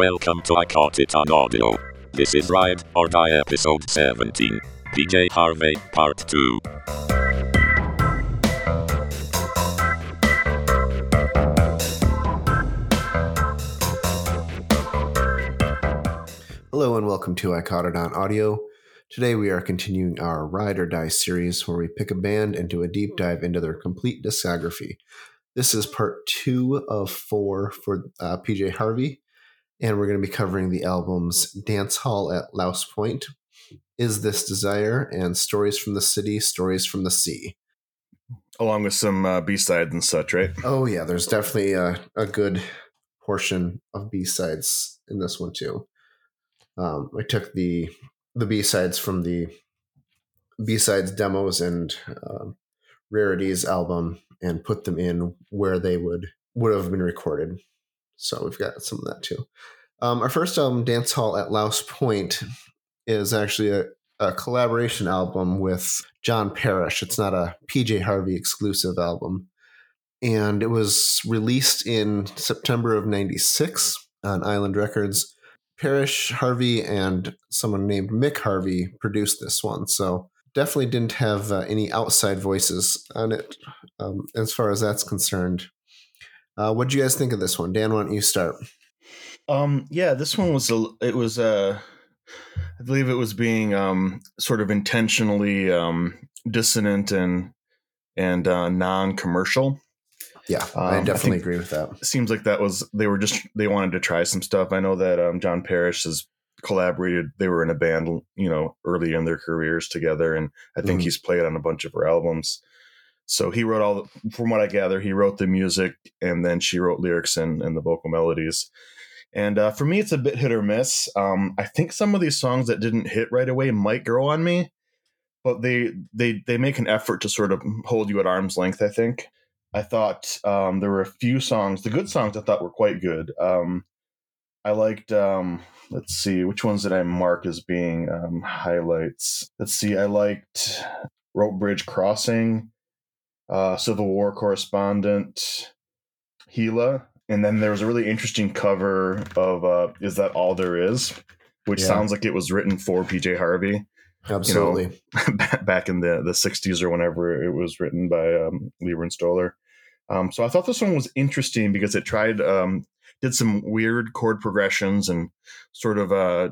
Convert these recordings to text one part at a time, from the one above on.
welcome to I Caught It on Audio. This is Ride or Die episode 17. PJ Harvey, part 2. Hello and welcome to I Caught It on Audio. Today we are continuing our Ride or Die series where we pick a band and do a deep dive into their complete discography. This is part two of four for uh, PJ Harvey, and we're going to be covering the albums Dance Hall at Louse Point, Is This Desire, and Stories from the City, Stories from the Sea. along with some uh, B sides and such, right? Oh, yeah, there's definitely a, a good portion of B sides in this one, too. Um, I took the the B sides from the B sides demos and um rarities album and put them in where they would would have been recorded. So we've got some of that too. Um, our first album, Dance Hall at Louse Point, is actually a, a collaboration album with John Parish. It's not a PJ Harvey exclusive album. And it was released in September of 96 on Island Records. Parish, Harvey, and someone named Mick Harvey produced this one. So definitely didn't have uh, any outside voices on it um, as far as that's concerned. Uh, what do you guys think of this one? Dan, why don't you start? Um, yeah, this one was a, it was uh, I believe it was being um sort of intentionally um dissonant and and uh, non-commercial. Yeah, I Um, I definitely think- agree with that. Seems like that was they were just they wanted to try some stuff. I know that um, John Parish has collaborated. They were in a band, you know, early in their careers together, and I think Mhm. he's played on a bunch of her albums. So he wrote all, the, from what I gather, he wrote the music, and then she wrote lyrics and, and the vocal melodies. And uh, for me, it's a bit hit or miss. Um, I think some of these songs that didn't hit right away might grow on me, but they they they make an effort to sort of hold you at arm's length. I think. I thought um, there were a few songs, the good songs I thought were quite good. Um, I liked, um, let's see, which ones did I mark as being um, highlights? Let's see, I liked Rope Bridge Crossing, uh, Civil War Correspondent, Heela. And then there was a really interesting cover of uh, Is That All There Is? Which Yeah. sounds like it was written for PJ Harvey Absolutely. back- back in the the 60s or whenever it was written by um, Leiber and Stoller. Um, so I thought this one was interesting because it tried um, did some weird chord progressions and sort of uh,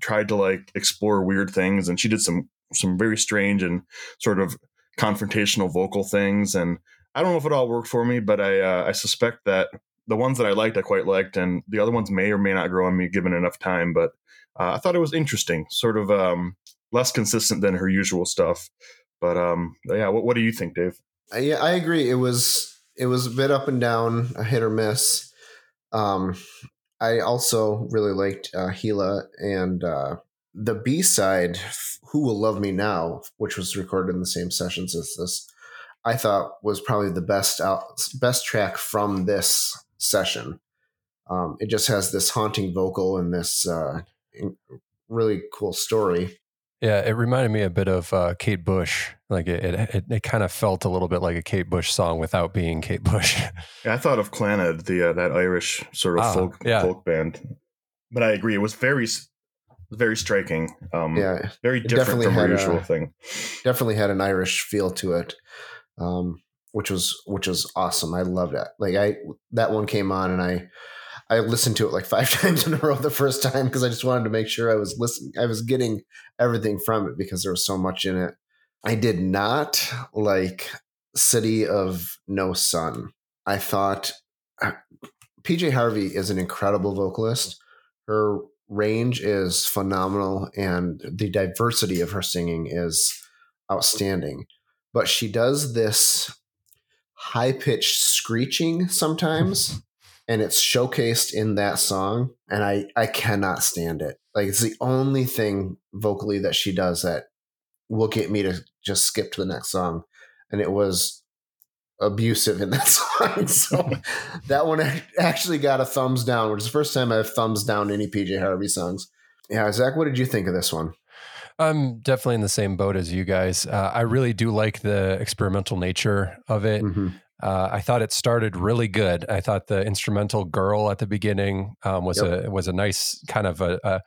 tried to like explore weird things. And she did some some very strange and sort of confrontational vocal things. And I don't know if it all worked for me, but I uh, I suspect that the ones that I liked I quite liked, and the other ones may or may not grow on me given enough time. But uh, I thought it was interesting, sort of. Um, less consistent than her usual stuff. But um, yeah, what, what do you think, Dave? I, yeah, I agree. It was it was a bit up and down, a hit or miss. Um, I also really liked uh, Heela and uh, the B side, "Who Will Love Me Now," which was recorded in the same sessions as this. I thought was probably the best out, best track from this session. Um, it just has this haunting vocal and this uh, really cool story. Yeah, it reminded me a bit of uh, Kate Bush. Like it, it, it, it kind of felt a little bit like a Kate Bush song without being Kate Bush. Yeah, I thought of Clannad, the uh, that Irish sort of Ah, folk yeah. folk band. But I agree, it was very s- very striking. Um, Yeah, very different from usual a- thing. definitely had an Irish feel to it, um, which was which was awesome. I loved it. Like I that one came on and I I listened to it like five times in a row the first time because I just wanted to make sure I was listening. I was getting everything from it because there was so much in it. I did not like City of No Sun. I thought uh, PJ Harvey is an incredible vocalist. Her range is phenomenal and the diversity of her singing is outstanding. But she does this high pitched screeching sometimes, and it's showcased in that song. And I, I cannot stand it. Like, it's the only thing vocally that she does that will get me to just skip to the next song. And it was abusive in that song. So that one actually got a thumbs down, which is the first time I've thumbs down any PJ Harvey songs. Yeah, Zach, what did you think of this one? I'm definitely in the same boat as you guys. Uh, I really do like the experimental nature of it. Mm-hmm. Uh, I thought it started really good. I thought the instrumental "Girl" at the beginning um, was Yep. a was a nice kind of a, a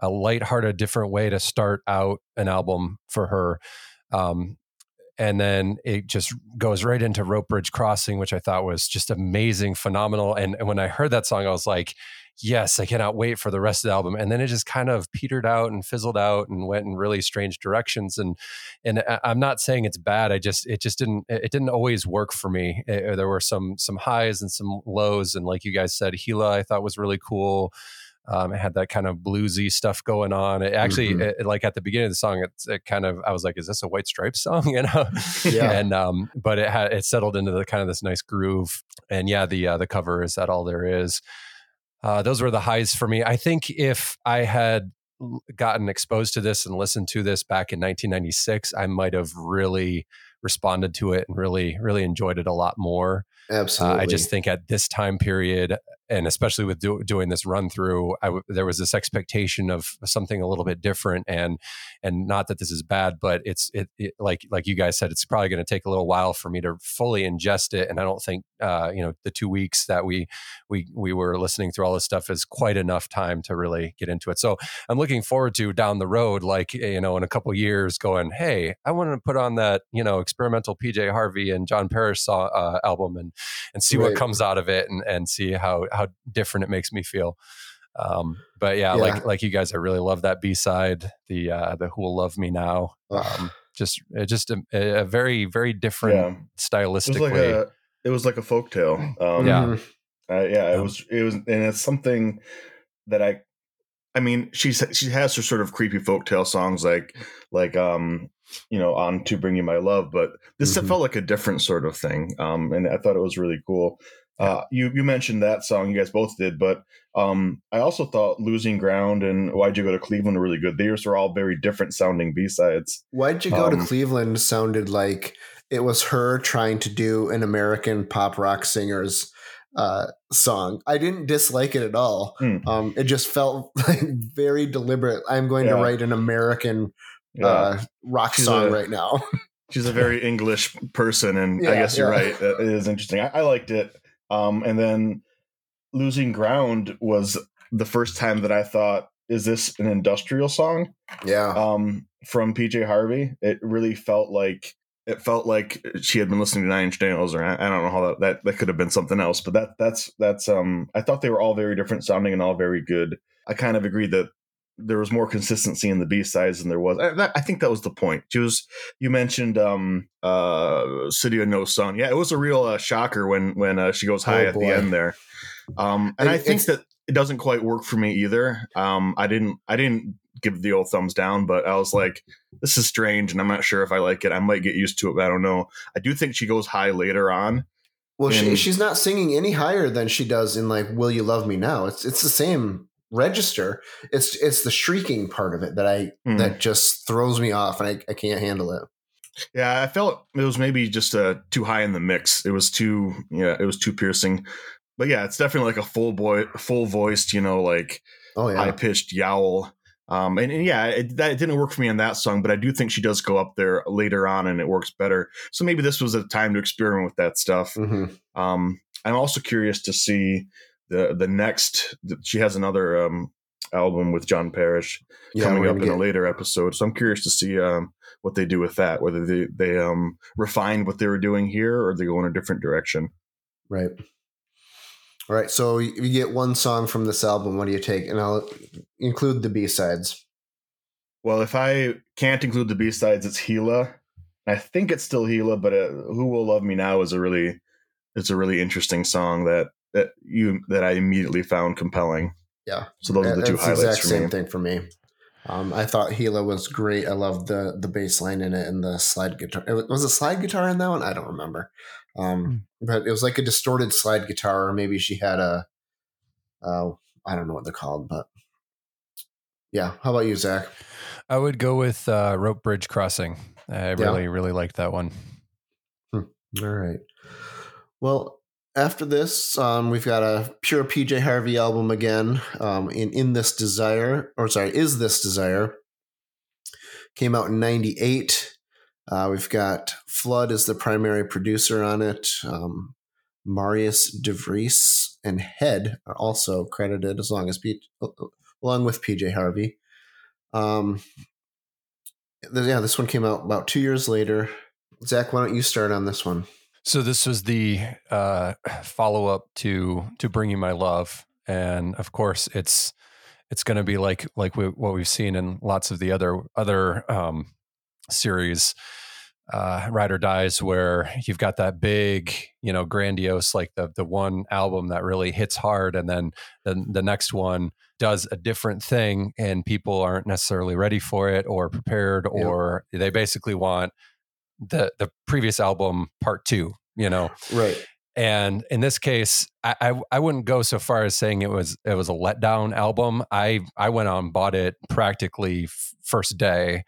a lighthearted, different way to start out an album for her. Um, and then it just goes right into Rope Bridge Crossing, which I thought was just amazing, phenomenal. And, and when I heard that song, I was like, yes, I cannot wait for the rest of the album. And then it just kind of petered out and fizzled out and went in really strange directions. And and I'm not saying it's bad. I just it just didn't it didn't always work for me. Eh, there were some some highs and some lows. And like you guys said, Heela I thought was really cool. Um, it had that kind of bluesy stuff going on. It actually, Mhm. it- like at the beginning of the song, it's it kind of I was like, "Is this a White Stripes song?" You know, Yeah. and um, but it had it settled into the kind of this nice groove. And yeah, the uh, the cover is that all there is. Uh, those were the highs for me. I think if I had gotten exposed to this and listened to this back in 1996, I might have really responded to it and really really enjoyed it a lot more. Uh, Absolutely. I just think at this time period, and especially with do, doing this run through, I w- there was this expectation of something a little bit different, and and not that this is bad, but it's it, it like like you guys said, it's probably going to take a little while for me to fully ingest it, and I don't think uh, you know the two weeks that we we we were listening through all this stuff is quite enough time to really get into it. So I'm looking forward to down the road, like you know, in a couple years, going, hey, I want to put on that you know experimental PJ Harvey and John Parish saw, uh, album and and see what comes out of it and, and see how how different it makes me feel. Um, but yeah, Yeah. like like you guys, I really love that B side, the uh, the Who Will Love Me Now. Um, just just a, a very very different Yeah. It was stylistically. like a it was like a folktale. Um, Yeah. Uh, yeah, it Yeah. was. It was, and it's something that I. I mean, she's she has her sort of creepy folktale songs, like like um, you know, on "To Bring You My Love," but this Mhm. felt like a different sort of thing. Um, and I thought it was really cool. Uh, you you mentioned that song, you guys both did, but um, I also thought "Losing Ground" and "Why'd You Go to Cleveland" were really good. These were all very different sounding B sides. Why'd you go to Um, Cleveland? Sounded like it was her trying to do an American pop rock singer's uh, song. I didn't dislike it at all. Hmm. Um, it just felt like very deliberate. I'm going to write an American Yeah. uh, rock She's song a- right now. she's a very English person, and I guess you're yeah. right. It is interesting. I, I liked it. Um, and then losing ground was the first time that I thought, "Is this an industrial song?" yeah. Um, from PJ Harvey. It really felt like it felt like she had been listening to Nine Inch Nails, or I, I don't know how that, that that could have been something else. But that that's that's um. I thought they were all very different sounding and all very good. I kind of agree that there was more consistency in the B sides than there was. I, that, I think that was the point. She was. You mentioned um uh City of No Sun. Yeah, it was a real uh, shocker when when uh, she goes high Oh, at the end there. Um, and I, I- think that it doesn't quite work for me either. Um, I didn't I didn't give the old thumbs down, but I was like, this is strange, and I'm not sure if I like it. I might get used to it, but I don't know. I do think she goes high later on. Well, she, she's not singing any higher than she does in like "Will You Love Me Now." It's it's the same register. It's it's the shrieking part of it that I Hmm. that just throws me off, and I, I can't handle it. Yeah, I felt it was maybe just uh, too high in the mix. It was too yeah, it was too piercing. But yeah, it's definitely like a full boy, full voiced, you know, like Oh yeah, high pitched yowl. Um, and, and yeah, it, that it didn't work for me on that song, but I do think she does go up there later on, and it works better. So maybe this was a time to experiment with that stuff. hmm Um, I'm also curious to see the the next. She has another um, album with John Parish yeah. coming up in gonna a later episode. So I'm curious to see um, what they do with that. Whether they they um, refine what they were doing here, or they go in a different direction. Right. All right. So you you get one song from this album. What do you take? And I'll include the B sides. Well, if I can't include the B sides, it's Heela. I think it's still Heela, but uh, "Who Will Love Me Now" is a really it's a really interesting song that that you that I immediately found compelling. Yeah. So those are the two That's highlights exact for same me. thing for me. Um, I thought Heela was great. I loved the the bass line in it and the slide guitar. it Was was a slide guitar in that one? I don't remember. Hmm. Um, but it was like a distorted slide guitar, or maybe she had a. Uh, I don't know what they're called, but yeah. How about you, Zach? I would go with uh, Rope Bridge Crossing. I really really liked that one. All right. Well, after this, um, we've got a pure PJ Harvey album again. Um, in in this desire, or sorry, is this desire? Came out in '98. Uh, we've got Flood as the primary producer on it. Um, Marius DeVries and Head are also credited as long as P- along with PJ Harvey. Um, yeah, this one came out about two years later. Zach, why don't you start on this one? So this was the uh, follow up to to "Bring You My Love," and of course, it's it's going to be like like we, what we've seen in lots of the other other um, series uh, Ride or Dies, where you've got that big, you know, grandiose, like the the one album that really hits hard, and then then the next one does a different thing, and people aren't necessarily ready for it or prepared, or they basically want the the previous album part two, you know, right. And in this case, I, I, I wouldn't go so far as saying it was it was a letdown album. I I went on bought it practically f- first day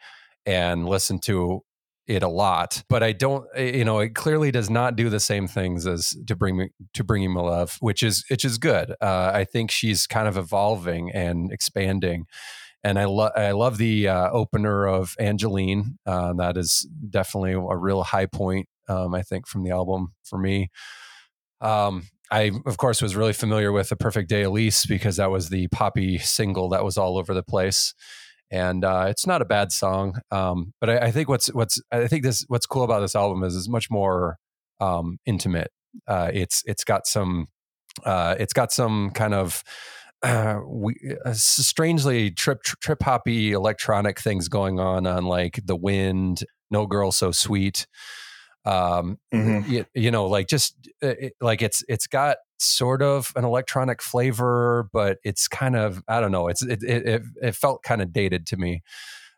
and listened to it a lot, but I don't, eh, you know, it clearly does not do the same things as to bring me to bring you my love, which is which is good. Uh, I think she's kind of evolving and expanding, and I love I love the uh, opener of Angelene. Uh, that is definitely a real high point, um, I think, from the album for me. Um, I, of course, was really familiar with the Perfect Day Elise because that was the poppy single that was all over the place and uh, it's not a bad song. Um, but I, I, think what's what's I think this what's cool about this album is it's much more um, intimate. Uh, it's it's got some uh, it's got some kind of uh, we, uh, strangely trip trip hoppy electronic things going on on like the wind, no girl so sweet. Um, mm-hmm. you, you, know, like just uh, it, like it's it's got sort of an electronic flavor, but it's kind of I don't know. It's it it, it felt kind of dated to me.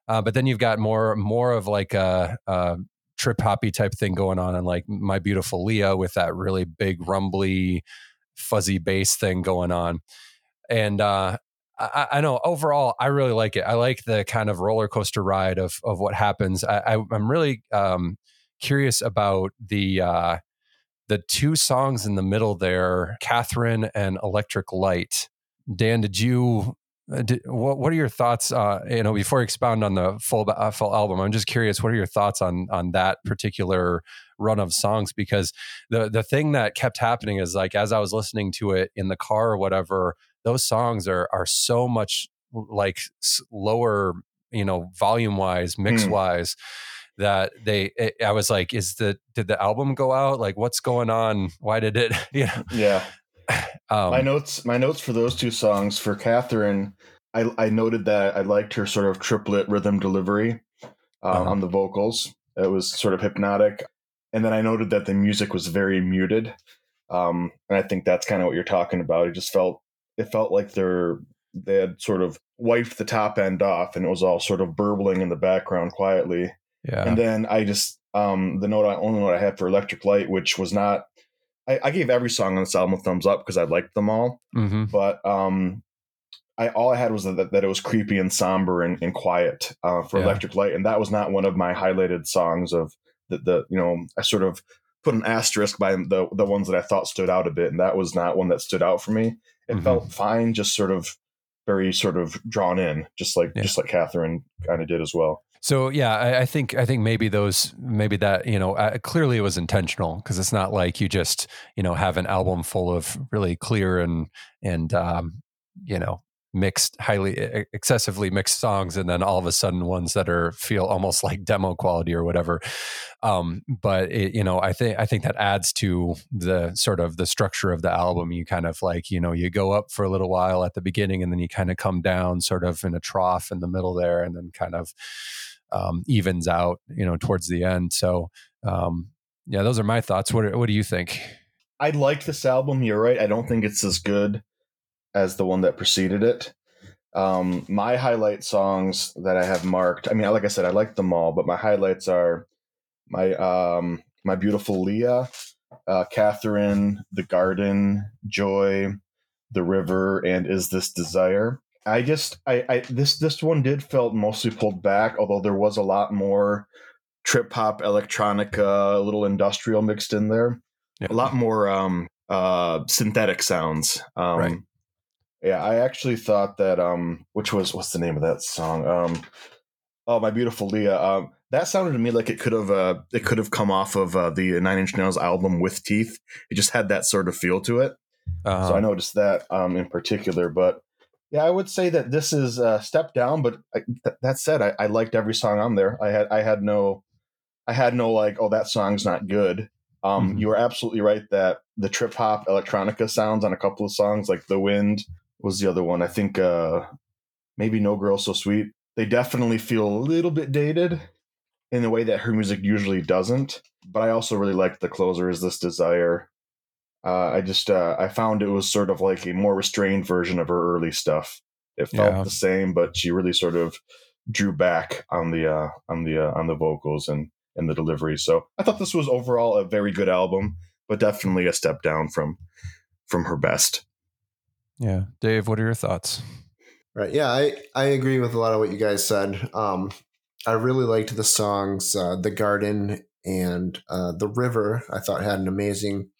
Uh, but then you've got more more of like a, a trip hoppy type thing going on, and like my beautiful Leah with that really big rumbly fuzzy bass thing going on. And uh, I, I, know overall, I really like it. I like the kind of roller coaster ride of of what happens. I, am really um, curious about the uh, the two songs in the middle there, Catherine and Electric Light. Dan, did you? Uh, did, what, what are your thoughts? Uh, you know, before you expound on the full uh, full album, I'm just curious. What are your thoughts on on that particular run of songs? Because the the thing that kept happening is like as I was listening to it in the car or whatever, those songs are are so much like lower, you know, volume wise, mix wise. Mm that they it, i was like is the did the album go out? Like what's going on? Why did it? You know? Yeah. Um, my notes my notes for those two songs for catherine i i noted that i liked her sort of triplet rhythm delivery uh, uh-huh. on the vocals. It was sort of hypnotic. And then i noted that the music was very muted um, and i think that's kind of what you're talking about. It just felt it felt like they're they had sort of wiped the top end off and it was all sort of burbling in the background quietly yeah. And then I just um the note I only note I had for Electric Light, which was not I, I gave every song on this album a thumbs up because I liked them all. Mm-hmm. But um I all I had was that, that it was creepy and somber and, and quiet uh, for yeah. Electric Light, and that was not one of my highlighted songs of the, the you know I sort of put an asterisk by the the ones that I thought stood out a bit, and that was not one that stood out for me. It mm-hmm. felt fine, just sort of very sort of drawn in, just like yeah. just like Catherine kind of did as well. So yeah, I, I, think I think maybe those maybe that you know uh, clearly it was intentional because it's not like you just you know have an album full of really clear and and um, you know mixed highly excessively mixed songs and then all of a sudden ones that are feel almost like demo quality or whatever. Um, but it, you know i think i think that adds to the sort of the structure of the album. You kind of like you know you go up for a little while at the beginning and then you kind of come down sort of in a trough in the middle there and then kind of um, evens out you know towards the end. So um, yeah those are my thoughts. What, what do you think? I like this album you're right i don't think it's as good as the one that preceded it. Um, my highlight songs that I have marked, I mean, like I said, I like them all, but my highlights are my um, my beautiful Leah, uh, Catherine, The Garden, Joy, The River, and Is This Desire. I just, I, I this this one did felt mostly pulled back, although there was a lot more trip hop, electronica, a little industrial mixed in there. Yeah. A lot more um, uh, synthetic sounds. Um, right. Yeah, I actually thought that um which was what's the name of that song? Um Oh, my beautiful Leah. Um that sounded to me like it could have uh, it could have come off of uh, the Nine Inch Nails album with Teeth. It just had that sort of feel to it. Uh, So I noticed that um, in particular. But yeah, I would say that this is a step down. But I, th- that said, I, I liked every song on there. I had I had no I had no like oh that song's not good. Um, Mhm. You were absolutely right that the trip hop electronica sounds on a couple of songs, like "The Wind" was the other one. I think uh, maybe "No Girl So Sweet." They definitely feel a little bit dated in the way that her music usually doesn't. But I also really liked the closer. Is this desire? Uh, I just uh, I found it was sort of like a more restrained version of her early stuff. It felt Yeah. the same, but she really sort of drew back on the uh, on the uh, on the vocals and and the delivery. So I thought this was overall a very good album, but definitely a step down from from her best. Yeah, Dave, what are your thoughts? Right. Yeah, I, I agree with a lot of what you guys said. Um, I really liked the songs uh, The Garden and uh, The River. I thought had an amazing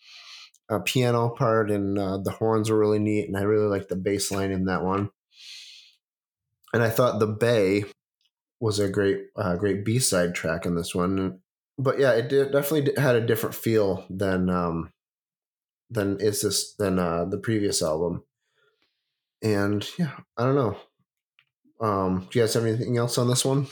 uh, piano part, and uh, the horns were really neat. And I really liked the bass line in that one. And I thought The Bay was a great uh, great B side track in this one. But yeah, it did, definitely had a different feel than um, than is this than uh, the previous album and yeah, I don't know. Um, do you guys have anything else on this one?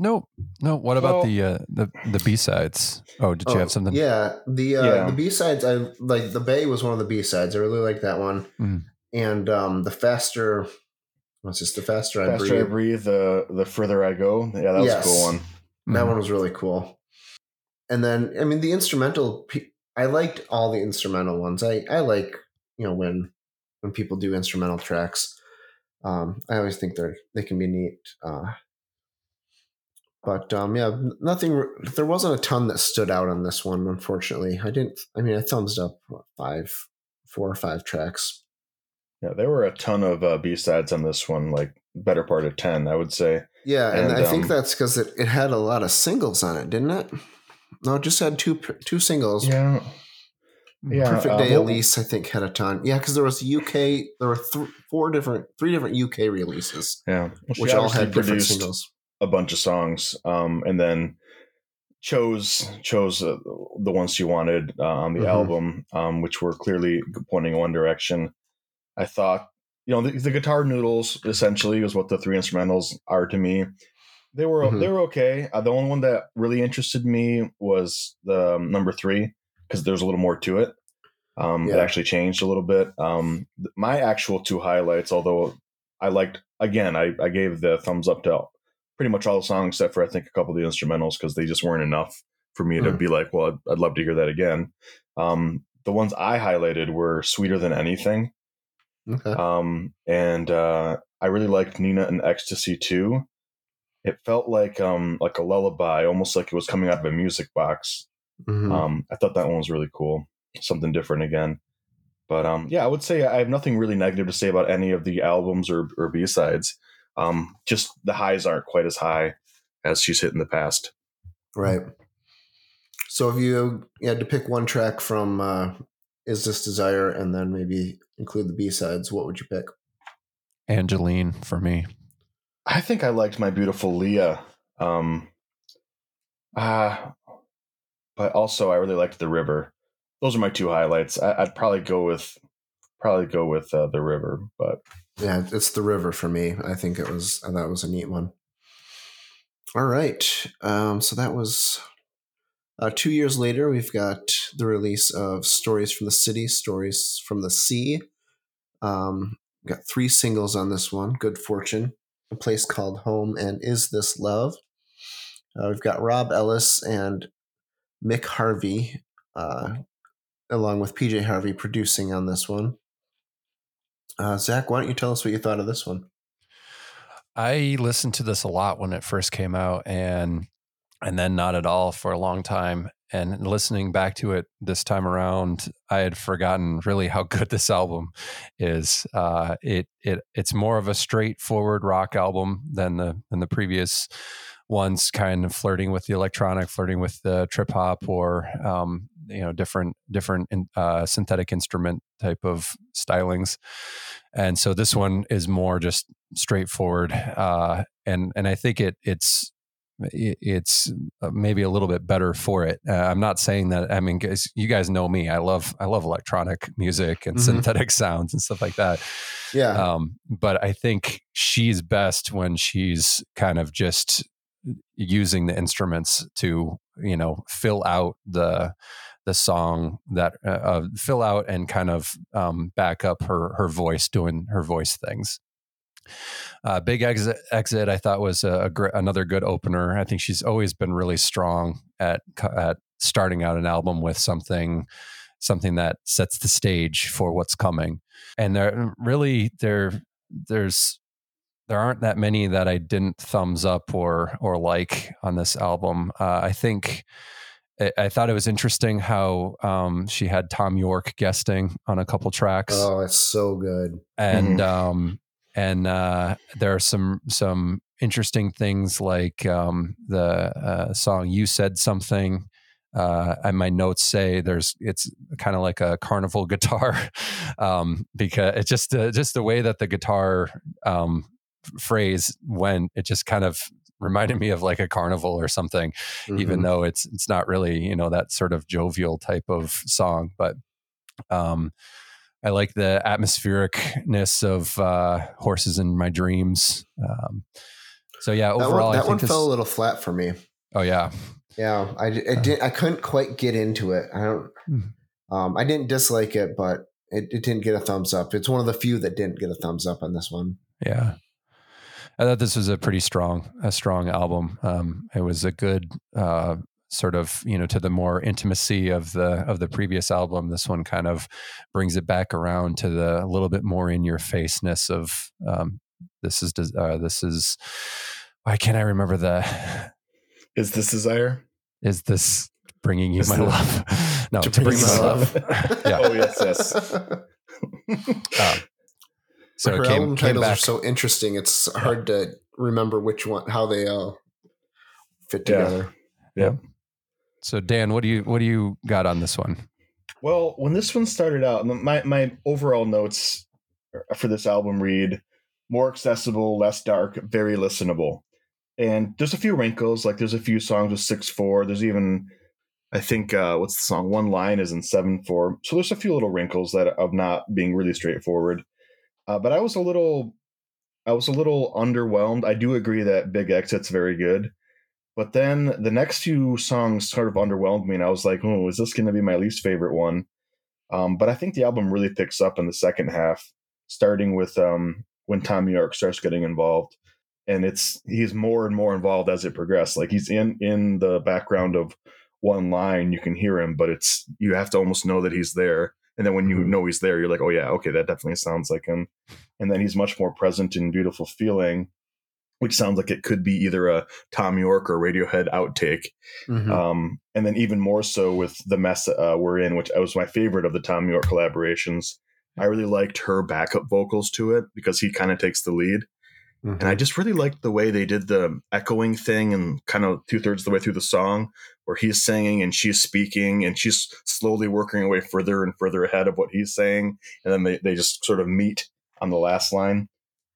No, no. What about Well- the uh, the the B sides? Oh, did you have something? Yeah, the uh, Yeah. the B sides. I like the Bay was one of the B sides. I really like that one. Mm. And um, the faster, what's this? The faster I Faster I breathe. breathe, the the further I go. Yeah, that was Yes. a cool one. That one was really cool. And then, I mean, the instrumental. I liked all the instrumental ones. I I like you know when when people do instrumental tracks. Um, I always think they're they can be neat. Uh, but um, yeah, nothing. There wasn't a ton that stood out on this one. Unfortunately, I didn't. I mean, I thumbs up what, five, four or five tracks. Yeah, there were a ton of uh, B sides on this one, like better part of ten, I would say. Yeah, and, And, I think um, that's because it, it had a lot of singles on it, didn't it? No, it just had two two singles. Yeah, yeah. Perfect uh, Day what- Elise, I think, had a ton. Yeah, because there was UK. There were th- four different, three different UK releases, Yeah, Well, which all obviously had different singles. a bunch of songs, um, and then chose chose uh, the ones she wanted uh, on the Mhm. album, um, which were clearly pointing one direction. I thought, you know, the, the guitar noodles essentially is what the three instrumentals are to me. They were Mhm. they were okay. Uh, the only one that really interested me was the um, number three because there's a little more to it. Um, It actually changed a little bit. Um, my actual two highlights, although I liked again, I, I gave the thumbs up to pretty much all the songs except for I think a couple of the instrumentals because they just weren't enough for me to Mm. be like, well, I'd, I'd love to hear that again. Um, the ones I highlighted were "Sweeter Than Anything," Okay. um, and uh, I really liked Nina and Ecstasy too. It felt like um, like a lullaby, almost like it was coming out of a music box. Mhm. Um, I thought that one was really cool, something different again. But um, yeah, I would say I have nothing really negative to say about any of the albums or, or B sides. Um, just the highs aren't quite as high as she's hit in the past. Right. So if you had to pick one track from uh, "Is This Desire" and then maybe include the B sides, what would you pick? Angelene for me. I think I liked my beautiful Leah. Um, uh, but also I really liked the river. Those are my two highlights. I, I'd probably go with probably go with uh, the river, but Yeah, it's the river for me. I think it was. I thought was a neat one. All right. Um, so that was uh, two years later. We've got the release of "Stories from the City," "Stories from the Sea." Um, got three singles on this one: "Good Fortune," "A Place Called Home," and "Is This Love." Uh, we've got Rob Ellis and Mick Harvey, uh, along with PJ Harvey, producing on this one. Uh, Zach, why don't you tell us what you thought of this one? I listened to this a lot when it first came out and and then not at all for a long time. And listening back to it this time around, I had forgotten really how good this album is. Uh, it it it's more of a straightforward rock album than the than the previous ones kind of flirting with the electronic, flirting with the trip hop, or um, you know different different uh, synthetic instrument type of stylings. And so this one is more just straightforward, uh, and and I think it it's it's maybe a little bit better for it. Uh, I'm not saying that. I mean, guys, you guys know me. I love I love electronic music and mm-hmm. synthetic sounds and stuff like that. Yeah. Um, but I think she's best when she's kind of just using the instruments to you know fill out the the song that uh, uh, fill out and kind of um, back up her her voice doing her voice things. Uh, Big Exit, Exit, I thought was a, a gr- another good opener. I think she's always been really strong at at starting out an album with something something that sets the stage for what's coming. And there really there there's there aren't that many that I didn't thumbs up or or like on this album. Uh, I think I thought it was interesting how um, she had Thom Yorke guesting on a couple tracks. Oh, it's so good. And mm-hmm. um, and uh, there are some some interesting things like um, the uh, song "You Said Something." Uh, and my notes say there's it's kind of like a carnival guitar um, because it's just uh, just the way that the guitar um, phrase went. It just kind of reminded me of like a carnival or something, mm-hmm. even though it's it's not really you know that sort of jovial type of song, but. Um, I like the atmosphericness of uh, horses in my dreams. Um, so yeah, overall, that one, that one fell a little flat for me. Oh yeah, yeah. I, I uh, did. I couldn't quite get into it. I don't. Hmm. Um, I didn't dislike it, but it, it didn't get a thumbs up. It's one of the few that didn't get a thumbs up on this one. Yeah. I thought this was a pretty strong, a strong album. Um, it was a good uh, sort of you know to the more intimacy of the of the previous album this one kind of brings it back around to the a little bit more in your faceness of um, this is uh, this is why can't i remember the is this desire? Is this bringing you is my the, love? No to, bring, bring my love, yeah. Oh yes yes. Uh, so her came, album titles back. are so interesting it's hard to remember which one how they all fit together yeah. yeah. So Dan, what do you what do you got on this one? Well, when this one started out, my my overall notes for this album read more accessible, less dark, very listenable. And there's a few wrinkles, like there's a few songs with six four. There's even I think uh, what's the song? One line is in seven four. So there's a few little wrinkles that of not being really straightforward. Uh, but I was a little I was a little underwhelmed. I do agree that Big Exit's very good. But then the next few songs sort of underwhelmed me, and I was like, "Oh, is this going to be my least favorite one?" Um, but I think the album really picks up in the second half, starting with um, when Thom Yorke starts getting involved, and it's he's more and more involved as it progresses. Like he's in in the background of one line, you can hear him, but it's you have to almost know that he's there. And then when you know he's there, you're like, "Oh yeah, okay, that definitely sounds like him." And then he's much more present in "Beautiful Feeling." which sounds like it could be either a Thom Yorke or Radiohead outtake. Mm-hmm. Um, and then even more so with the mess uh, we're in, which was my favorite of the Thom Yorke collaborations. I really liked her backup vocals to it because he kind of takes the lead. Mm-hmm. And I just really liked the way they did the echoing thing and kind of two thirds of the way through the song where he's singing and she's speaking and she's slowly working her way further and further ahead of what he's saying. And then they, they just sort of meet on the last line.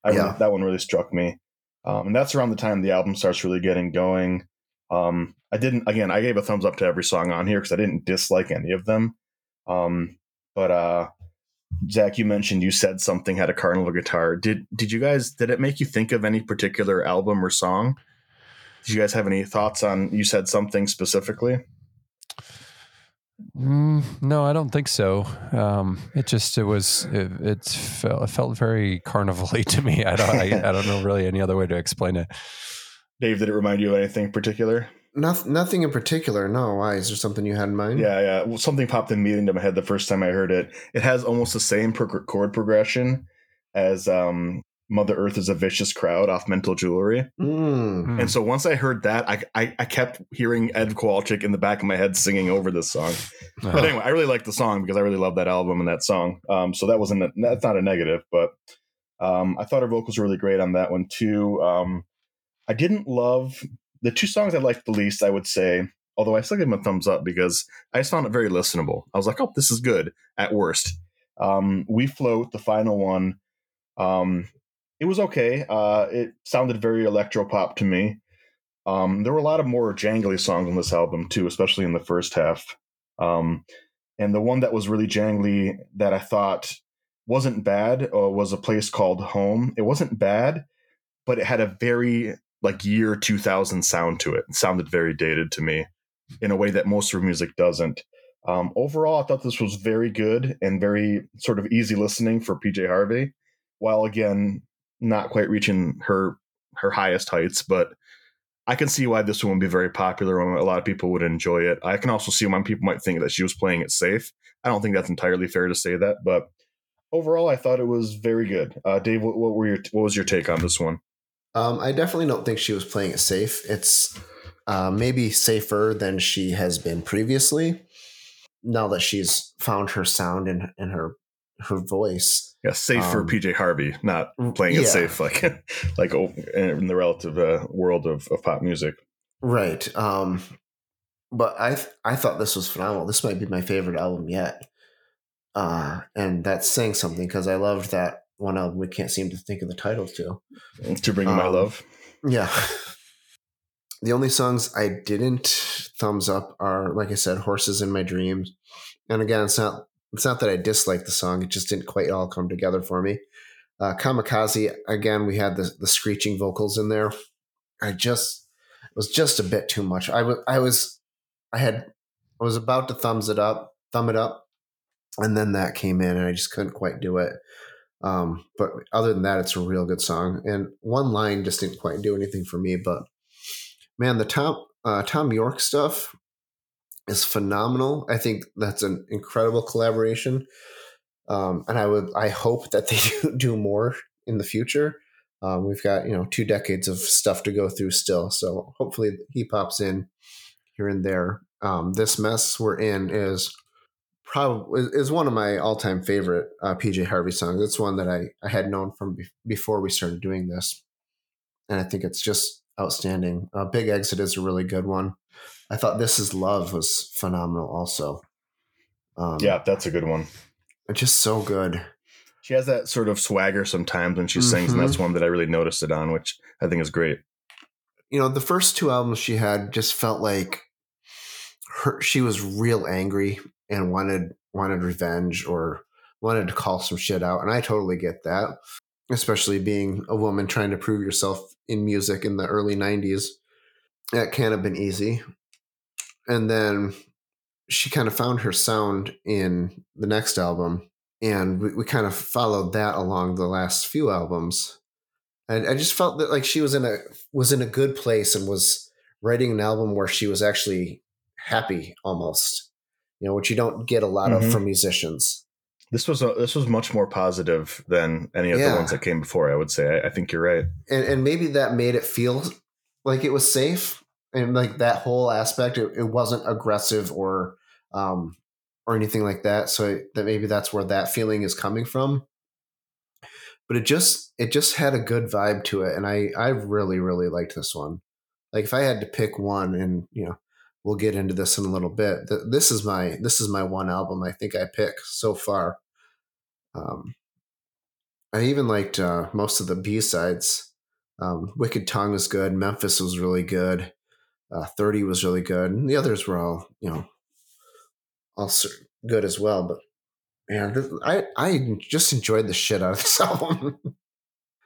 I yeah. really, that one really struck me. Um, and that's around the time the album starts really getting going. Um, I didn't, again, I gave a thumbs up to every song on here because I didn't dislike any of them. Um, but uh, Zach, you mentioned you said something had a carnival guitar. Did did you guys did it make you think of any particular album or song? Did you guys have any thoughts on you said something specifically? Mm, no, I don't think so. Um, it just it was it, it, felt it felt very carnivally to me. I don't I, I, don't know really any other way to explain it. Dave, did it remind you of anything particular? Nothing, nothing in particular. No, why? Is there something you had in mind? Yeah, yeah. Well, something popped immediately into my head the first time I heard it. It has almost the same chord progression as um, Mother Earth is a vicious crowd off Mental Jewelry. Mm. And so once I heard that, I, I, I kept hearing Ed Kowalczyk in the back of my head singing over this song. Uh-huh. But anyway, I really like the song because I really love that album and that song. Um, so that wasn't a, that's not a negative, but um, I thought her vocals were really great on that one too. Um, I didn't love the two songs I liked the least, I would say, although I still give them a thumbs up because I just found it very listenable. I was like, oh, this is good at worst. Um, we Float, the final one, um, it was okay. Uh, it sounded very electro pop to me. Um, there were a lot of more jangly songs on this album too, especially in the first half. Um, and the one that was really jangly that I thought wasn't bad uh, was a place called Home. It wasn't bad, but it had a very like year 2000 sound to it. It sounded very dated to me in a way that most of her music doesn't. Um, overall, I thought this was very good and very sort of easy listening for PJ Harvey, while again not quite reaching her her highest heights. But I can see why this one would be very popular and a lot of people would enjoy it. I can also see why people might think that she was playing it safe. I don't think that's entirely fair to say that, but overall, I thought it was very good. Uh, Dave, what, what, were your what was your take on this one? Um, I definitely don't think she was playing it safe. It's uh, maybe safer than she has been previously. Now that she's found her sound and and her her voice. Yeah, safe um, for PJ Harvey, not playing it yeah. safe like like in the relative uh, world of, of pop music. Right. Um, but I I thought this was phenomenal. This might be my favorite album yet. Uh, and that's saying something because I loved that one album we can't seem to think of the title to. To bring um, my love. Yeah. the only songs I didn't thumbs up are, like I said, "Horses in My Dreams," and again, it's not it's not that I dislike the song; it just didn't quite all come together for me. Uh, Kamikaze again, we had the the screeching vocals in there. I just it was just a bit too much. I was I was I had I was about to thumbs it up, thumb it up, and then that came in, and I just couldn't quite do it. Um, but other than that, it's a real good song. And one line just didn't quite do anything for me. But man, the Tom uh, Thom Yorke stuff is phenomenal. I think that's an incredible collaboration. Um, and I would I hope that they do, do more in the future. Um, we've got you know two decades of stuff to go through still, so hopefully he pops in here and there. Um, this mess we're in is probably is one of my all-time favorite uh, PJ Harvey songs. It's one that I, I had known from be- before we started doing this, and I think it's just outstanding. Uh, Big Exit is a really good one. I thought This Is Love was phenomenal, also. Um, yeah, that's a good one. It's just so good. She has that sort of swagger sometimes when she mm-hmm. sings, and that's mm-hmm. one that I really noticed it on, which I think is great. You know, the first two albums she had just felt like her, she was real angry and wanted wanted revenge or wanted to call some shit out. And I totally get that, especially being a woman trying to prove yourself in music in the early 90s. That can't have been easy. And then she kind of found her sound in the next album. And we, we kind of followed that along the last few albums. And I just felt that like she was in a was in a good place and was writing an album where she was actually happy almost you know, which you don't get a lot mm-hmm. of from musicians. This was a, this was much more positive than any of yeah. the ones that came before. I would say. I, I think you're right, and, and maybe that made it feel like it was safe, and like that whole aspect, it, it wasn't aggressive or um, or anything like that. So that maybe that's where that feeling is coming from. But it just it just had a good vibe to it, and I I really really liked this one. Like if I had to pick one, and you know, we'll get into this in a little bit. This is my this is my one album I think I pick so far. Um, I even liked uh, most of the B sides. Um, Wicked Tongue was good. Memphis was really good. Uh, Thirty was really good. And the others were all you know, all good as well. But man, I I just enjoyed the shit out of this album.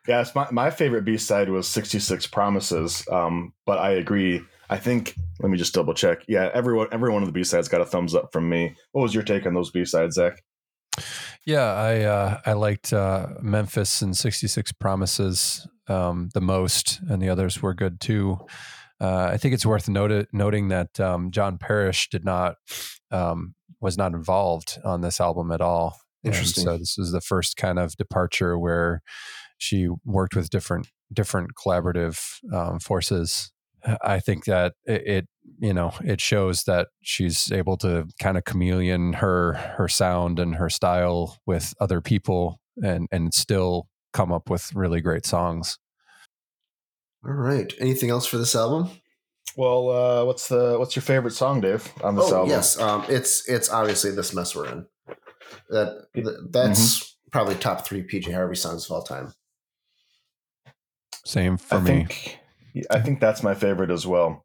yes, my my favorite B side was Sixty Six Promises. Um, but I agree I think let me just double check. Yeah, everyone every one of the B sides got a thumbs up from me. What was your take on those B sides, Zach? Yeah, I uh, I liked uh, Memphis and 66 Promises um, the most, and the others were good too. Uh, I think it's worth noted, noting that um, John Parish did not um, was not involved on this album at all. Interesting. And so this is the first kind of departure where she worked with different different collaborative um, forces I think that it, it, you know it shows that she's able to kind of chameleon her her sound and her style with other people and and still come up with really great songs. All right. Anything else for this album? Well, uh, what's the what's your favorite song, Dave, on this Oh album? yes, um, it's it's obviously this mess we're in. That that's Mm-hmm. probably top three PJ Harvey songs of all time. Same for I me. think I think that's my favorite as well.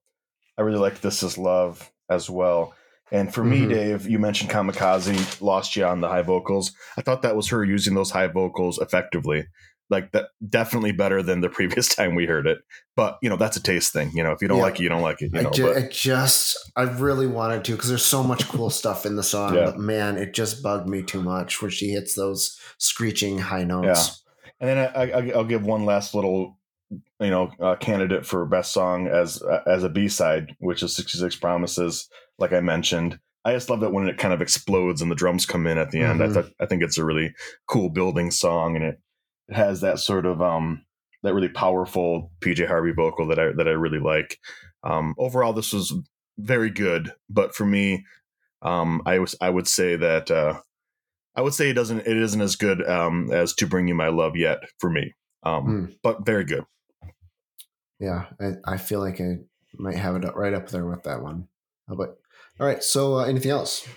I really like "This Is Love" as well. And for me, Mhm. Dave, you mentioned "Kamikaze" lost you on the high vocals. I thought that was her using those high vocals effectively. Like that, definitely better than the previous time we heard it. But you know, that's a taste thing. You know, if you don't Yeah. like it, you don't like it. You I, know, ju- I just I really wanted to because there's so much cool stuff in the song, Yeah. but man, it just bugged me too much when she hits those screeching high notes. And then I, I, I'll give one last little, you know, uh, candidate for best song as as a B side, which is "66 Promises." Like I mentioned, I just love it when it kind of explodes and the drums come in at the end. I Mhm. thought I think it's a really cool building song, and it, it has that sort of um that really powerful PJ Harvey vocal that I that I really like. Um, overall, this was very good, but for me, um, I was I would say that. Uh, I would say it doesn't. It isn't as good um, as "To Bring You My Love" yet for me, um, Hmm. but very good. Yeah, I, I feel like I might have it right up there with that one. But all right, so uh, anything else?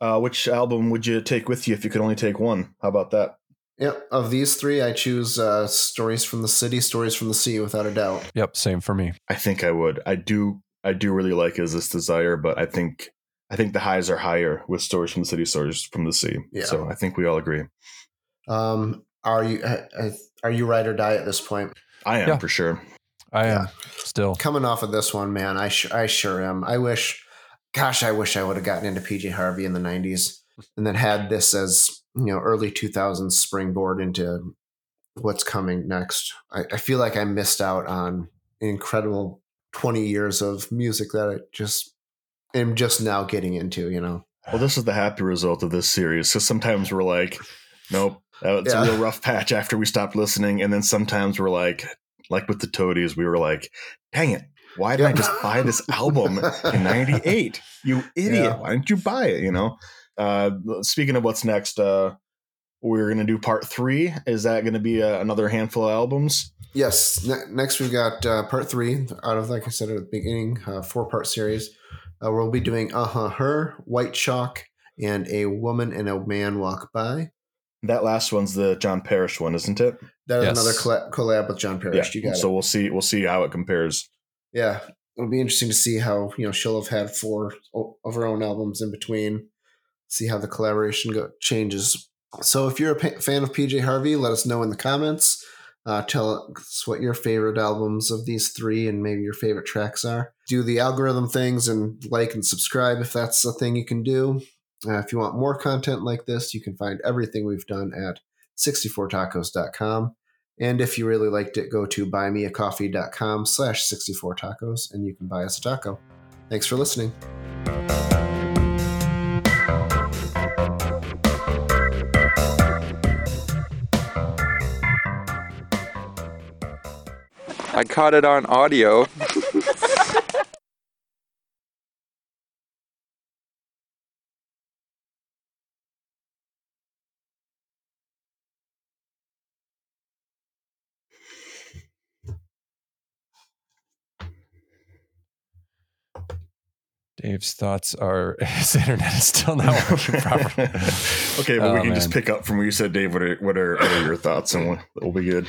Uh, which album would you take with you if you could only take one? How about that? Yeah, of these three, I choose uh, "Stories from the City," "Stories from the Sea," without a doubt. Yep, same for me. I think I would. I do. I do really like "Is This Desire," but I think I think the highs are higher with "Stories from the City," "Stories from the Sea." Yeah. So I think we all agree. Um, are you uh, uh, are you ride or die at this point? I am Yeah. for sure. I am still. Coming off of this one, man, I sh- I sure am. I wish, gosh, I wish I would have gotten into PJ Harvey in the '90s and then had this as you know early 2000s springboard into what's coming next. I, I feel like I missed out on incredible 20 years of music that I just am just now getting into. You know. Well, this is the happy result of this series. So sometimes we're like, nope, it's Yeah. a real rough patch after we stopped listening. And then sometimes we're like, like with the Toadies, we were like, dang it, why did I Yeah. just buy this album in 98? You idiot. Yeah. Why didn't you buy it? You know? Uh, speaking of what's next, uh, we're going to do part three. Is that going to be uh, another handful of albums? Yes. Ne- next, we've got uh, part three out of, like I said at the beginning, uh, four part series. Uh, we'll be doing Uh Huh Her, White Chalk, and A Woman and a Man Walk By. That last one's the John Parish one, isn't it? That is Yes. another colla- collab with John Parish. You got So it. we'll see. We'll see how it compares. Yeah. It'll be interesting to see how, you know, she'll have had four of her own albums in between, see how the collaboration go- changes. So if you're a pa- fan of PJ Harvey, let us know in the comments. Uh, tell us what your favorite albums of these three and maybe your favorite tracks are. Do the algorithm things and like and subscribe if that's a thing you can do. Uh, if you want more content like this, you can find everything we've done at 64tacos.com. And if you really liked it, go to buymeacoffee.com slash 64tacos and you can buy us a taco. Thanks for listening. I caught it on audio. Dave's Dave's thoughts are his internet is still not working properly. okay, but we Oh, can just pick up from where you said, Dave. What are what are, what are your thoughts, and we'll, we'll be good.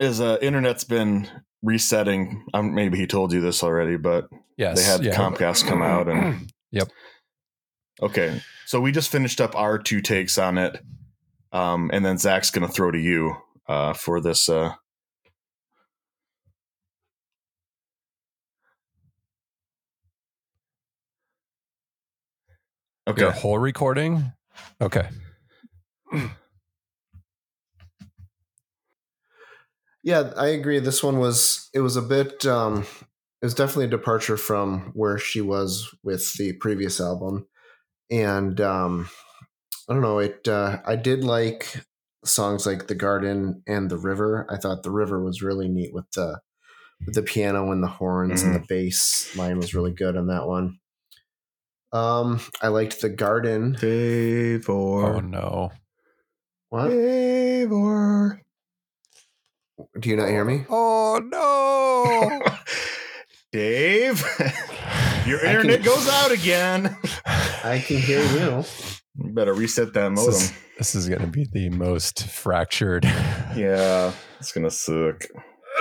Is uh, internet's been resetting? Um, maybe he told you this already, but Yes, they had yeah. Comcast come out and Yep. Okay, so we just finished up our two takes on it, um, and then Zach's going to throw to you uh, for this. Uh, okay, Your whole recording. Okay. Yeah, I agree. This one was it was a bit um it was definitely a departure from where she was with the previous album. And um I don't know, it uh I did like songs like The Garden and The River. I thought The River was really neat with the with the piano and the horns and the bass line was really good on that one. Um I liked The Garden. Favor, Oh no. What? favor. Do you not hear me? Oh no! Dave, your internet can- goes out again. I can hear you. You better reset that this modem. is, this is going to be the most fractured. Yeah, it's gonna suck.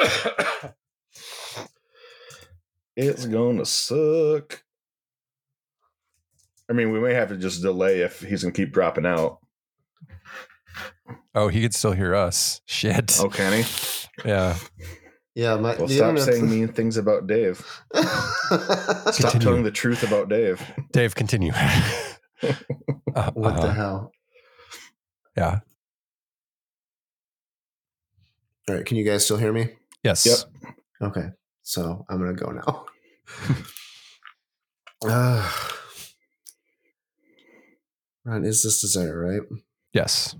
It's gonna suck. I mean, we may have to just delay if he's gonna keep dropping out. Oh, he could still hear us. Shit. Oh, can he? Yeah. Yeah, my Well, stop internet's- saying mean things about Dave. Stop Continue. telling the truth about Dave. Dave, continue. Uh, what the uh, hell? Yeah. All right, can you guys still hear me? Yes. Yep. Okay, so I'm gonna go now. uh, Ron, is this desire right? Yes.